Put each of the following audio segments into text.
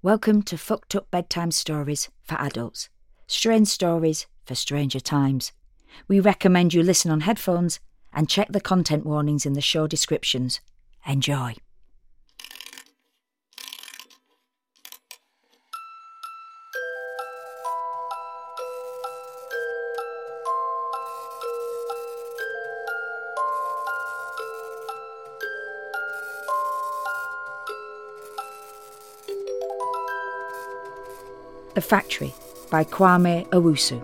Welcome to Fucked Up Bedtime Stories for Adults. Strange stories for stranger times. We recommend you listen on headphones and check the content warnings in the show descriptions. Enjoy. The Factory by Kwame Owusu.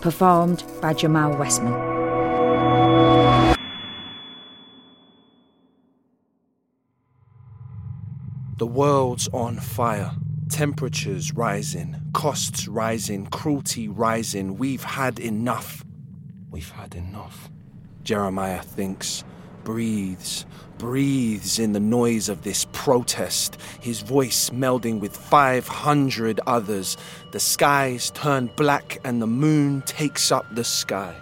Performed by Jamael Westman. The world's on fire. Temperatures rising, costs rising, cruelty rising. We've had enough. We've had enough. Jeremiah thinks, breathes, breathes in the noise of this protest, his voice melding with 500 others. The skies turn black and the moon takes up the sky.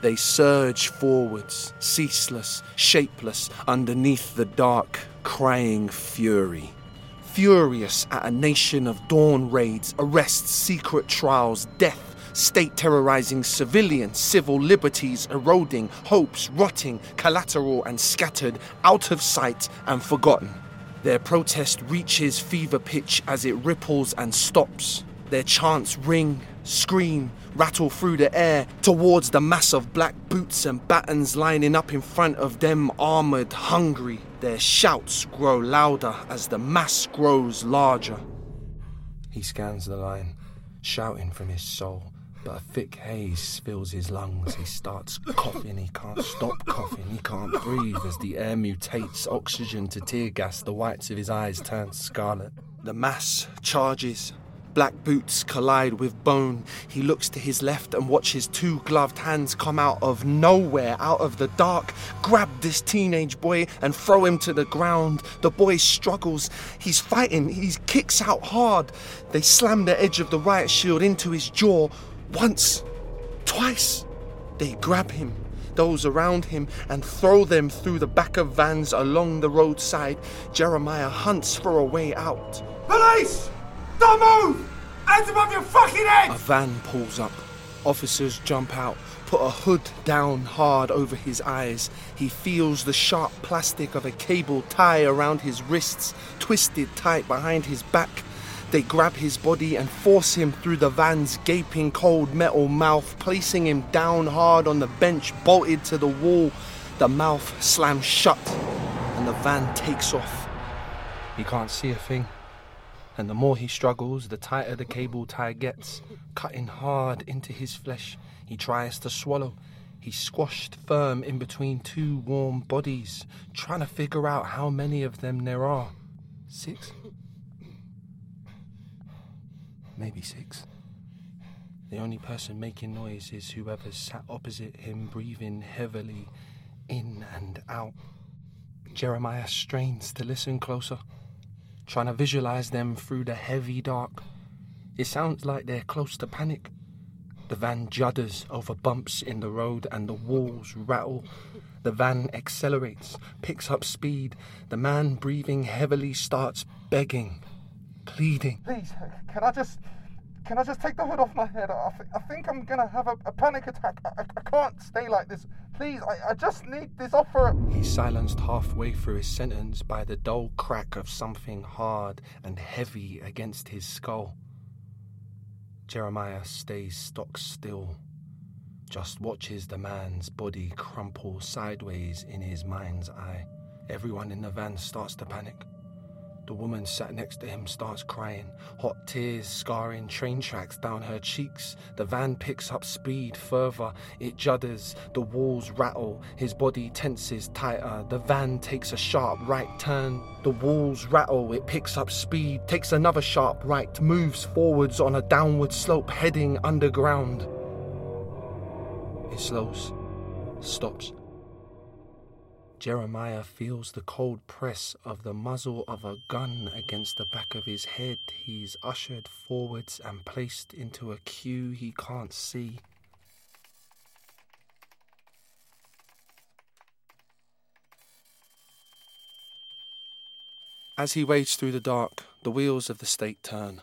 They surge forwards, ceaseless, shapeless, underneath the dark, crying fury. Furious at a nation of dawn raids, arrests, secret trials, death, state terrorizing civilians, civil liberties eroding, hopes rotting, collateral and scattered, out of sight and forgotten. Their protest reaches fever pitch as it ripples and stops. Their chants ring, scream, rattle through the air towards the mass of black boots and battens lining up in front of them, armored, hungry. Their shouts grow louder as the mass grows larger. He scans the line, shouting from his soul, but a thick haze fills his lungs. He starts coughing, he can't stop coughing, he can't breathe as the air mutates oxygen to tear gas. The whites of his eyes turn scarlet. The mass charges. Black boots collide with bone. He looks to his left and watches two gloved hands come out of nowhere, out of the dark, grab this teenage boy and throw him to the ground. The boy struggles. He's fighting. He kicks out hard. They slam the edge of the riot shield into his jaw. Once, twice, they grab him, those around him, and throw them through the back of vans along the roadside. Jeremiah hunts for a way out. Police! Don't move! Hands above your fucking head! A van pulls up. Officers jump out, put a hood down hard over his eyes. He feels the sharp plastic of a cable tie around his wrists, twisted tight behind his back. They grab his body and force him through the van's gaping cold metal mouth, placing him down hard on the bench, bolted to the wall. The mouth slams shut, and the van takes off. He can't see a thing. And the more he struggles, the tighter the cable tie gets, cutting hard into his flesh. He tries to swallow. He's squashed firm in between two warm bodies, trying to figure out how many of them there are. Six? Maybe six. The only person making noise is whoever sat opposite him, breathing heavily in and out. Jeremiah strains to listen closer, trying to visualize them through the heavy dark. It sounds like they're close to panic. The van judders over bumps in the road and the walls rattle. The van accelerates, picks up speed. The man breathing heavily starts begging pleading. Please, can I just. Can I just take the hood off my head? I, th- I think I'm gonna have a, a panic attack. I, I, can't stay like this. Please, I, I just need this offer. He's silenced halfway through his sentence by the dull crack of something hard and heavy against his skull. Jeremiah stays stock still, just watches the man's body crumple sideways in his mind's eye. Everyone in the van starts to panic. The woman sat next to him starts crying, hot tears scarring train tracks down her cheeks. The van picks up speed further, it judders, the walls rattle, his body tenses tighter. The van takes a sharp right turn, the walls rattle, it picks up speed, takes another sharp right, moves forwards on a downward slope heading underground. It slows, stops. Jeremiah feels the cold press of the muzzle of a gun against the back of his head. He's ushered forwards and placed into a queue he can't see. As he wades through the dark, the wheels of the state turn.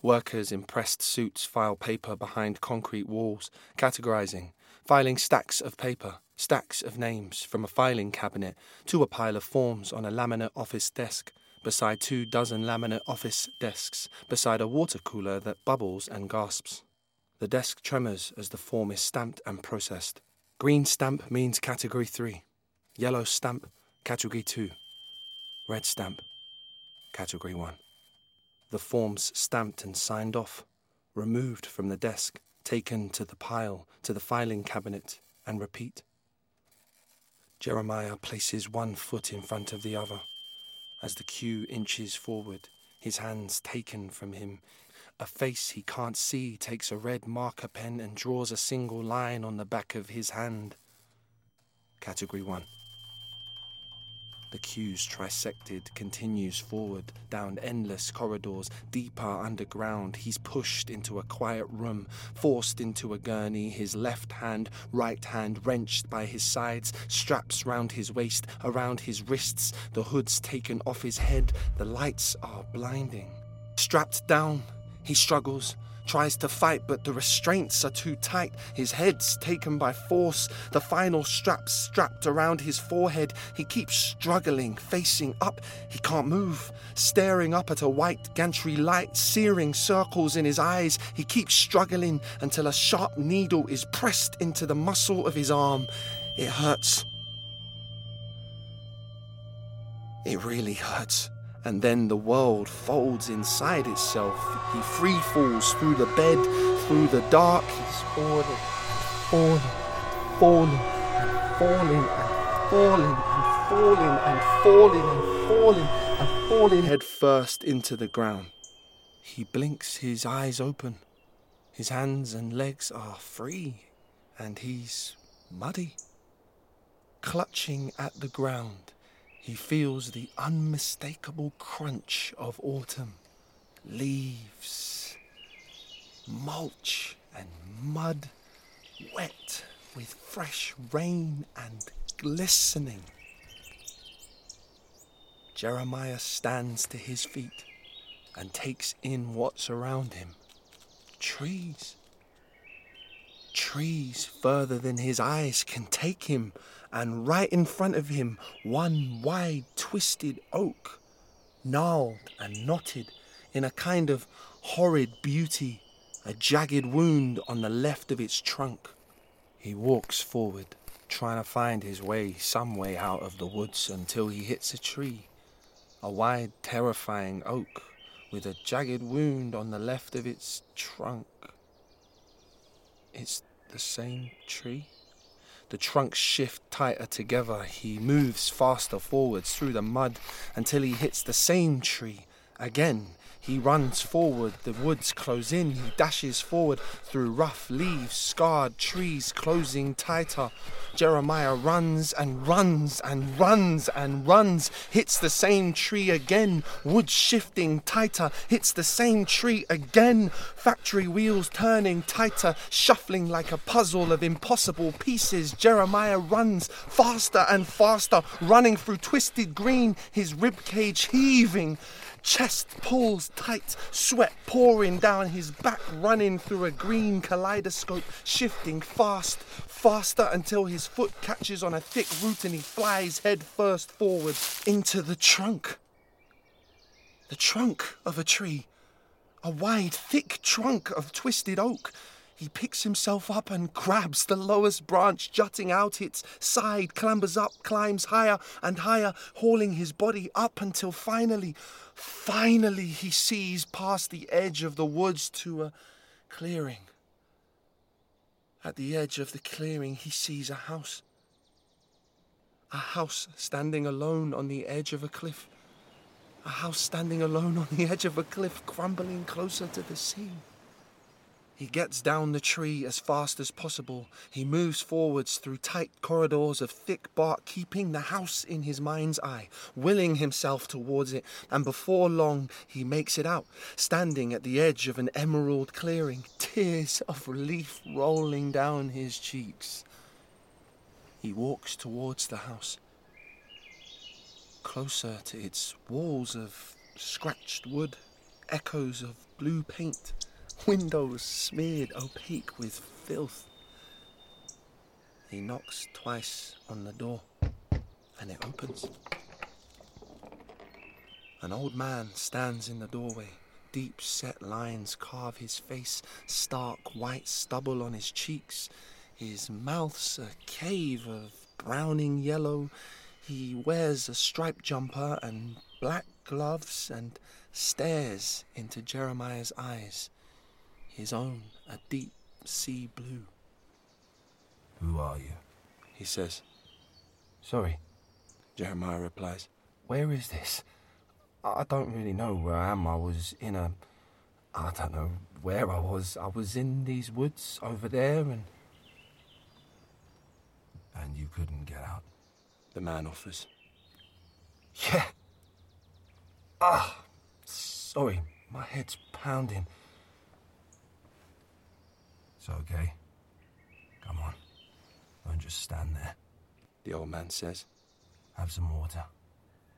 Workers in pressed suits file paper behind concrete walls, categorizing, filing stacks of paper, stacks of names from a filing cabinet to a pile of forms on a laminate office desk, beside two dozen laminate office desks, beside a water cooler that bubbles and gasps. The desk tremors as the form is stamped and processed. Green stamp means category 3. Yellow stamp, category 2. Red stamp, category 1. The forms stamped and signed off, removed from the desk, taken to the pile, to the filing cabinet, and repeat. Jeremiah places one foot in front of the other. As the queue inches forward, his hands taken from him, a face he can't see takes a red marker pen and draws a single line on the back of his hand. Category 1. The queues trisected continues forward down endless corridors, deeper underground. He's pushed into a quiet room, forced into a gurney, his left hand, right hand wrenched by his sides, straps round his waist, around his wrists, the hood's taken off his head, the lights are blinding. Strapped down, he struggles, tries to fight, but the restraints are too tight. His head's taken by force, the final straps strapped around his forehead. He keeps struggling, facing up. He can't move, staring up at a white gantry light, searing circles in his eyes. He keeps struggling until a sharp needle is pressed into the muscle of his arm. It hurts. It really hurts and then the world folds inside itself. He free falls through the bed, through the dark. He's falling, falling, falling, and falling, and falling, and falling, and falling, and falling, and falling head first into the ground. He blinks his eyes open. His hands and legs are free, and he's muddy, clutching at the ground he feels the unmistakable crunch of autumn. Leaves, mulch, and mud, wet with fresh rain and glistening. Jeremiah stands to his feet and takes in what's around him trees. Trees further than his eyes can take him and right in front of him, one wide, twisted oak, gnarled and knotted in a kind of horrid beauty, a jagged wound on the left of its trunk. He walks forward, trying to find his way some way out of the woods until he hits a tree, a wide, terrifying oak with a jagged wound on the left of its trunk. It's the same tree? The trunks shift tighter together. He moves faster forwards through the mud until he hits the same tree again he runs forward, the woods close in, he dashes forward through rough leaves, scarred trees closing tighter. Jeremiah runs and runs and runs and runs, hits the same tree again, wood shifting tighter, hits the same tree again, factory wheels turning tighter, shuffling like a puzzle of impossible pieces. Jeremiah runs faster and faster, running through twisted green, his ribcage heaving chest pulls tight, sweat pouring down his back, running through a green kaleidoscope, shifting fast, faster until his foot catches on a thick root and he flies head first forward into the trunk. The trunk of a tree, a wide, thick trunk of twisted oak he picks himself up and grabs the lowest branch jutting out its side, clambers up, climbs higher and higher, hauling his body up until finally, finally he sees past the edge of the woods to a clearing. At the edge of the clearing, he sees a house. A house standing alone on the edge of a cliff. A house standing alone on the edge of a cliff, crumbling closer to the sea. He gets down the tree as fast as possible. He moves forwards through tight corridors of thick bark, keeping the house in his mind's eye, willing himself towards it, and before long he makes it out, standing at the edge of an emerald clearing, tears of relief rolling down his cheeks. He walks towards the house. closer to its walls of scratched wood, echoes of blue paint, windows smeared opaque with filth. He knocks twice on the door, and it opens. An old man stands in the doorway. Deep set lines carve his face, stark white stubble on his cheeks. His mouth's a cave of browning yellow. He wears a striped jumper and black gloves and stares into Jeremiah's eyes, his own a deep sea blue. Who are you? He says. Sorry, Jeremiah replies. where is this? I I don't really know where I am. I was in a. I don't know where I was. I was in these woods over there and. And you couldn't get out? The man offers. Yeah. Ah, sorry, my head's pounding. It's okay. Come on. Don't just stand there. The old man says. Have some water.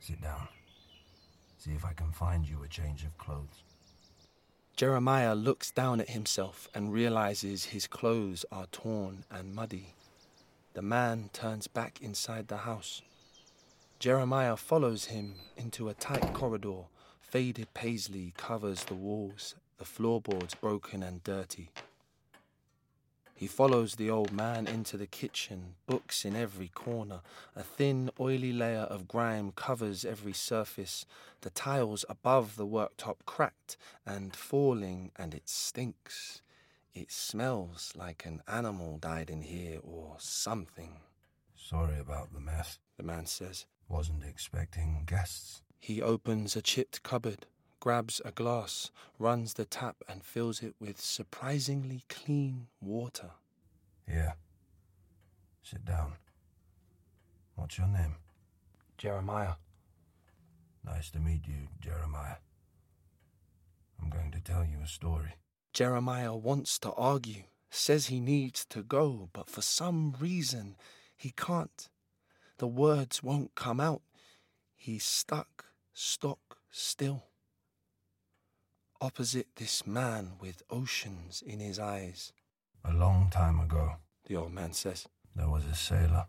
Sit down. See if I can find you a change of clothes. Jeremiah looks down at himself and realizes his clothes are torn and muddy. The man turns back inside the house. Jeremiah follows him into a tight corridor. Faded paisley covers the walls, the floorboards broken and dirty. He follows the old man into the kitchen, books in every corner. A thin, oily layer of grime covers every surface. The tiles above the worktop cracked and falling, and it stinks. It smells like an animal died in here or something, Sorry about the mess. the man says. Wasn't expecting guests. He opens a chipped cupboard, grabs a glass, runs the tap, and fills it with surprisingly clean water. Here. Sit down. What's your name? Jeremiah. Nice to meet you, Jeremiah. I'm going to tell you a story. Jeremiah wants to argue, says he needs to go, but for some reason he can't. The words won't come out. He's stuck, stock still. Opposite this man with oceans in his eyes, A long time ago, the old man says. there was a sailor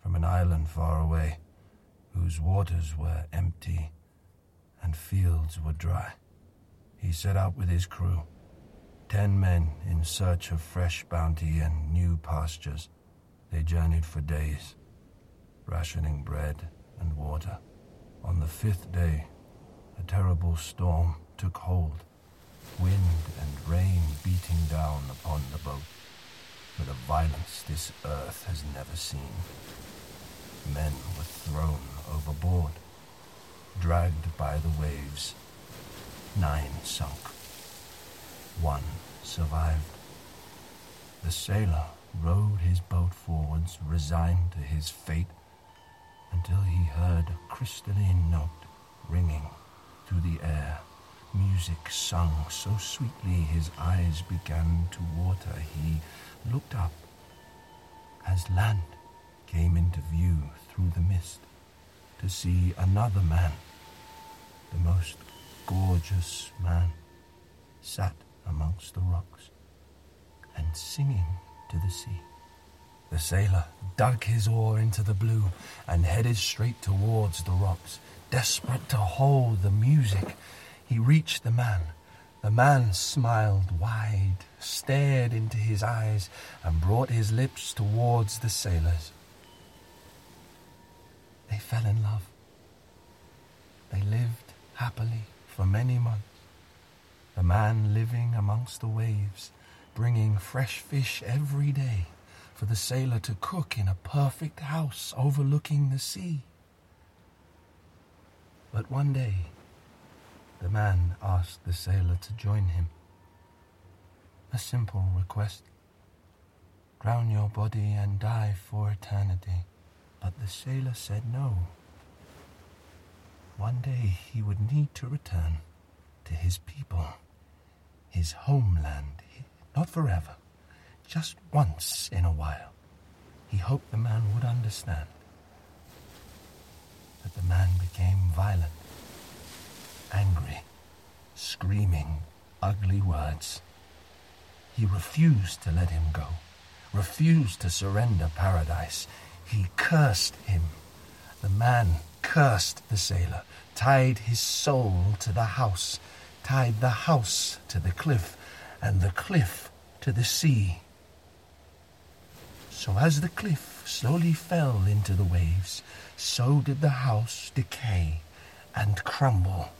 from an island far away whose waters were empty and fields were dry. He set out with his crew, ten men in search of fresh bounty and new pastures. They journeyed for days, rationing bread and water. On the fifth day, a terrible storm took hold, wind and rain beating down upon the boat with a violence this earth has never seen. Men were thrown overboard, dragged by the waves. Nine sunk. One survived. The sailor rowed his boat forwards, resigned to his fate, until he heard a crystalline note ringing through the air. Music sung so sweetly his eyes began to water. He looked up as land came into view through the mist to see another man, the most gorgeous man, sat amongst the rocks and singing to the sea. The sailor dug his oar into the blue and headed straight towards the rocks, desperate to hold the music. He reached the man. The man smiled wide, stared into his eyes, and brought his lips towards the sailor's. They fell in love. They lived happily for many months. The man living amongst the waves, bringing fresh fish every day for the sailor to cook in a perfect house overlooking the sea. But one day, the man asked the sailor to join him. A simple request drown your body and die for eternity. But the sailor said no. One day he would need to return to his people, his homeland, not forever, just once in a while. He hoped the man would understand. But the man became violent, angry, screaming ugly words. He refused to let him go, refused to surrender paradise. He cursed him. The man cursed the sailor, tied his soul to the house, tied the house to the cliff, and the cliff to the sea. So as the cliff slowly fell into the waves, so did the house decay and crumble.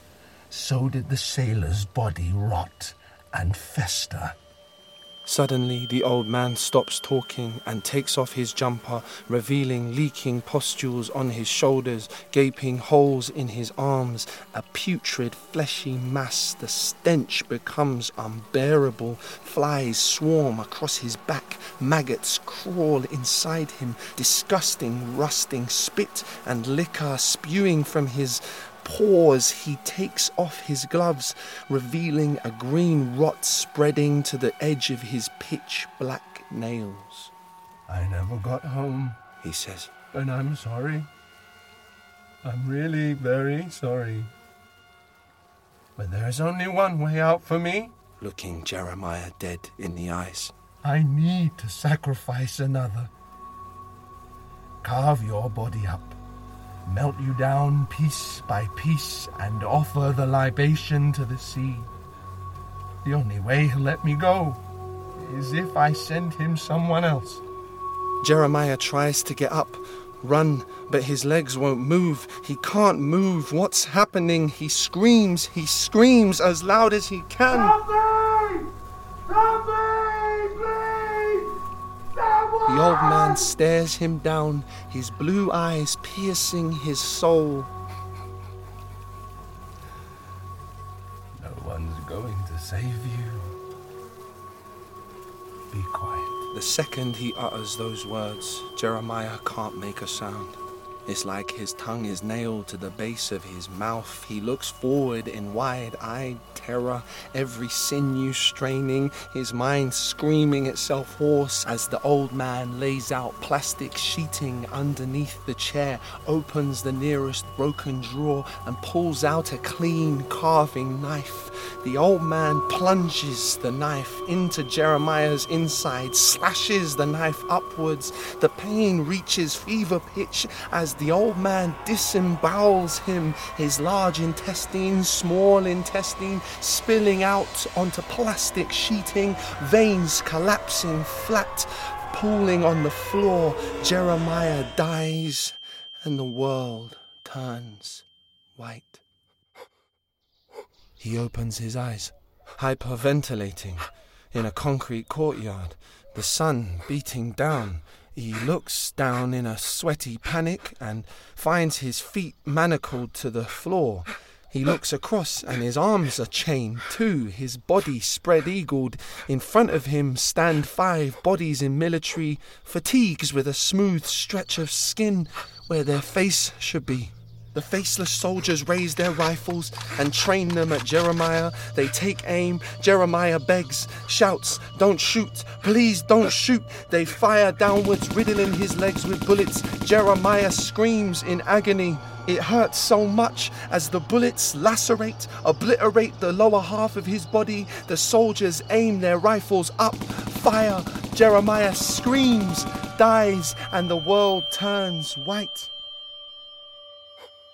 So did the sailor's body rot and fester. Suddenly, the old man stops talking and takes off his jumper, revealing leaking pustules on his shoulders, gaping holes in his arms, a putrid, fleshy mass. The stench becomes unbearable. Flies swarm across his back, maggots crawl inside him, disgusting, rusting spit and liquor spewing from his pause, he takes off his gloves, revealing a green rot spreading to the edge of his pitch black nails. I never got home, he says, and I'm sorry. I'm really very sorry. But there's only one way out for me. looking Jeremiah dead in the eyes. I need to sacrifice another. Carve your body up melt you down piece by piece, and offer the libation to the sea. The only way he'll let me go is if I send him someone else. Jeremiah tries to get up, run, but his legs won't move. He can't move. What's happening? He screams, he screams as loud as he can. Help me! Help me, please! The old man stares him down, his blue eyes piercing his soul. No one's going to save you. Be quiet. The second he utters those words, Jeremiah can't make a sound. It's like his tongue is nailed to the base of his mouth. He looks forward in wide eyed terror, every sinew straining, his mind screaming itself hoarse as the old man lays out plastic sheeting underneath the chair, opens the nearest broken drawer, and pulls out a clean carving knife. The old man plunges the knife into Jeremiah's inside, slashes the knife upwards. The pain reaches fever pitch as the old man disembowels him, his large intestine, small intestine spilling out onto plastic sheeting, veins collapsing flat, pooling on the floor. Jeremiah dies, and the world turns white. He opens his eyes, hyperventilating, in a concrete courtyard, the sun beating down. He looks down in a sweaty panic and finds his feet manacled to the floor. He looks across and his arms are chained too, his body spread eagled. In front of him stand five bodies in military fatigues with a smooth stretch of skin where their face should be. The faceless soldiers raise their rifles and train them at Jeremiah. They take aim. Jeremiah begs, shouts, Don't shoot, please don't shoot. They fire downwards, riddling his legs with bullets. Jeremiah screams in agony. It hurts so much as the bullets lacerate, obliterate the lower half of his body. The soldiers aim their rifles up, fire. Jeremiah screams, dies, and the world turns white.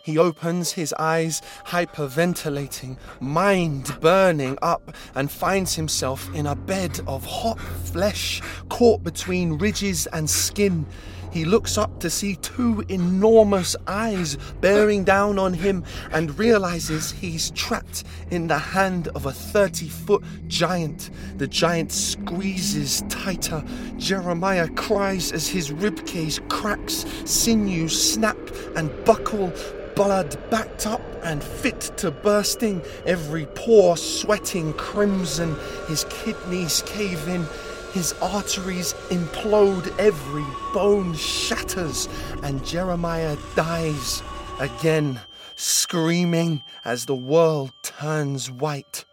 He opens his eyes, hyperventilating, mind burning up, and finds himself in a bed of hot flesh caught between ridges and skin. He looks up to see two enormous eyes bearing down on him and realizes he's trapped in the hand of a 30 foot giant. The giant squeezes tighter. Jeremiah cries as his ribcage cracks, sinews snap and buckle blood backed up and fit to bursting, every pore sweating crimson, his kidneys cave in, his arteries implode, every bone shatters, and Jeremiah dies again, screaming as the world turns white.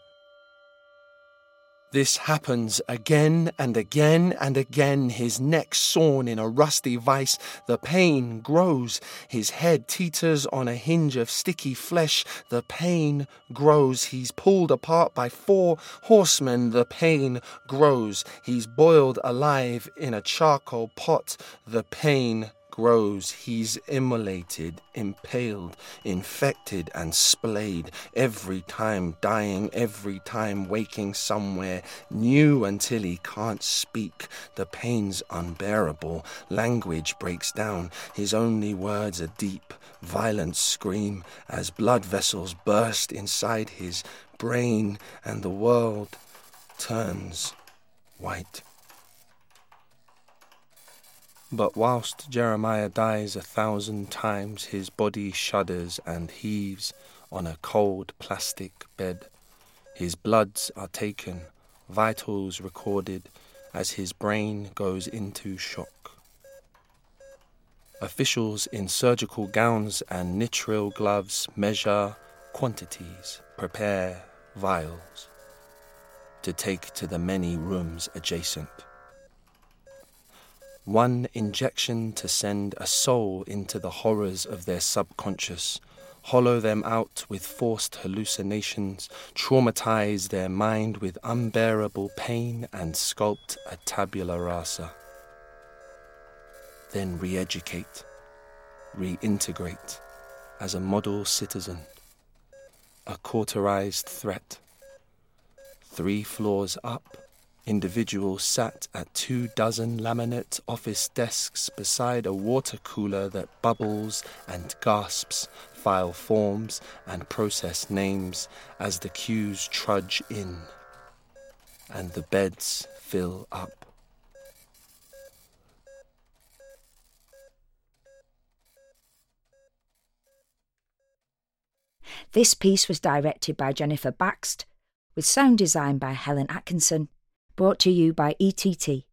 This happens again and again and again. His neck sawn in a rusty vice. The pain grows. His head teeters on a hinge of sticky flesh. The pain grows. He's pulled apart by four horsemen. The pain grows. He's boiled alive in a charcoal pot. The pain grows, he's immolated, impaled, infected, and splayed, every time dying, every time waking somewhere new until he can't speak. The pain's unbearable, language breaks down, his only words a deep, violent scream as blood vessels burst inside his brain and the world turns white. But whilst Jeremiah dies a thousand times, his body shudders and heaves on a cold plastic bed. His bloods are taken, vitals recorded, as his brain goes into shock. Officials in surgical gowns and nitrile gloves measure quantities, prepare vials to take to the many rooms adjacent. One injection to send a soul into the horrors of their subconscious, hollow them out with forced hallucinations, traumatize their mind with unbearable pain, and sculpt a tabula rasa. Then re educate, reintegrate as a model citizen, a cauterized threat. Three floors up Individuals sat at two dozen laminate office desks beside a water cooler that bubbles and gasps, file forms and process names as the queues trudge in and the beds fill up. This piece was directed by Jennifer Bakst, with sound design by Helen Atkinson Brought to you by ETT.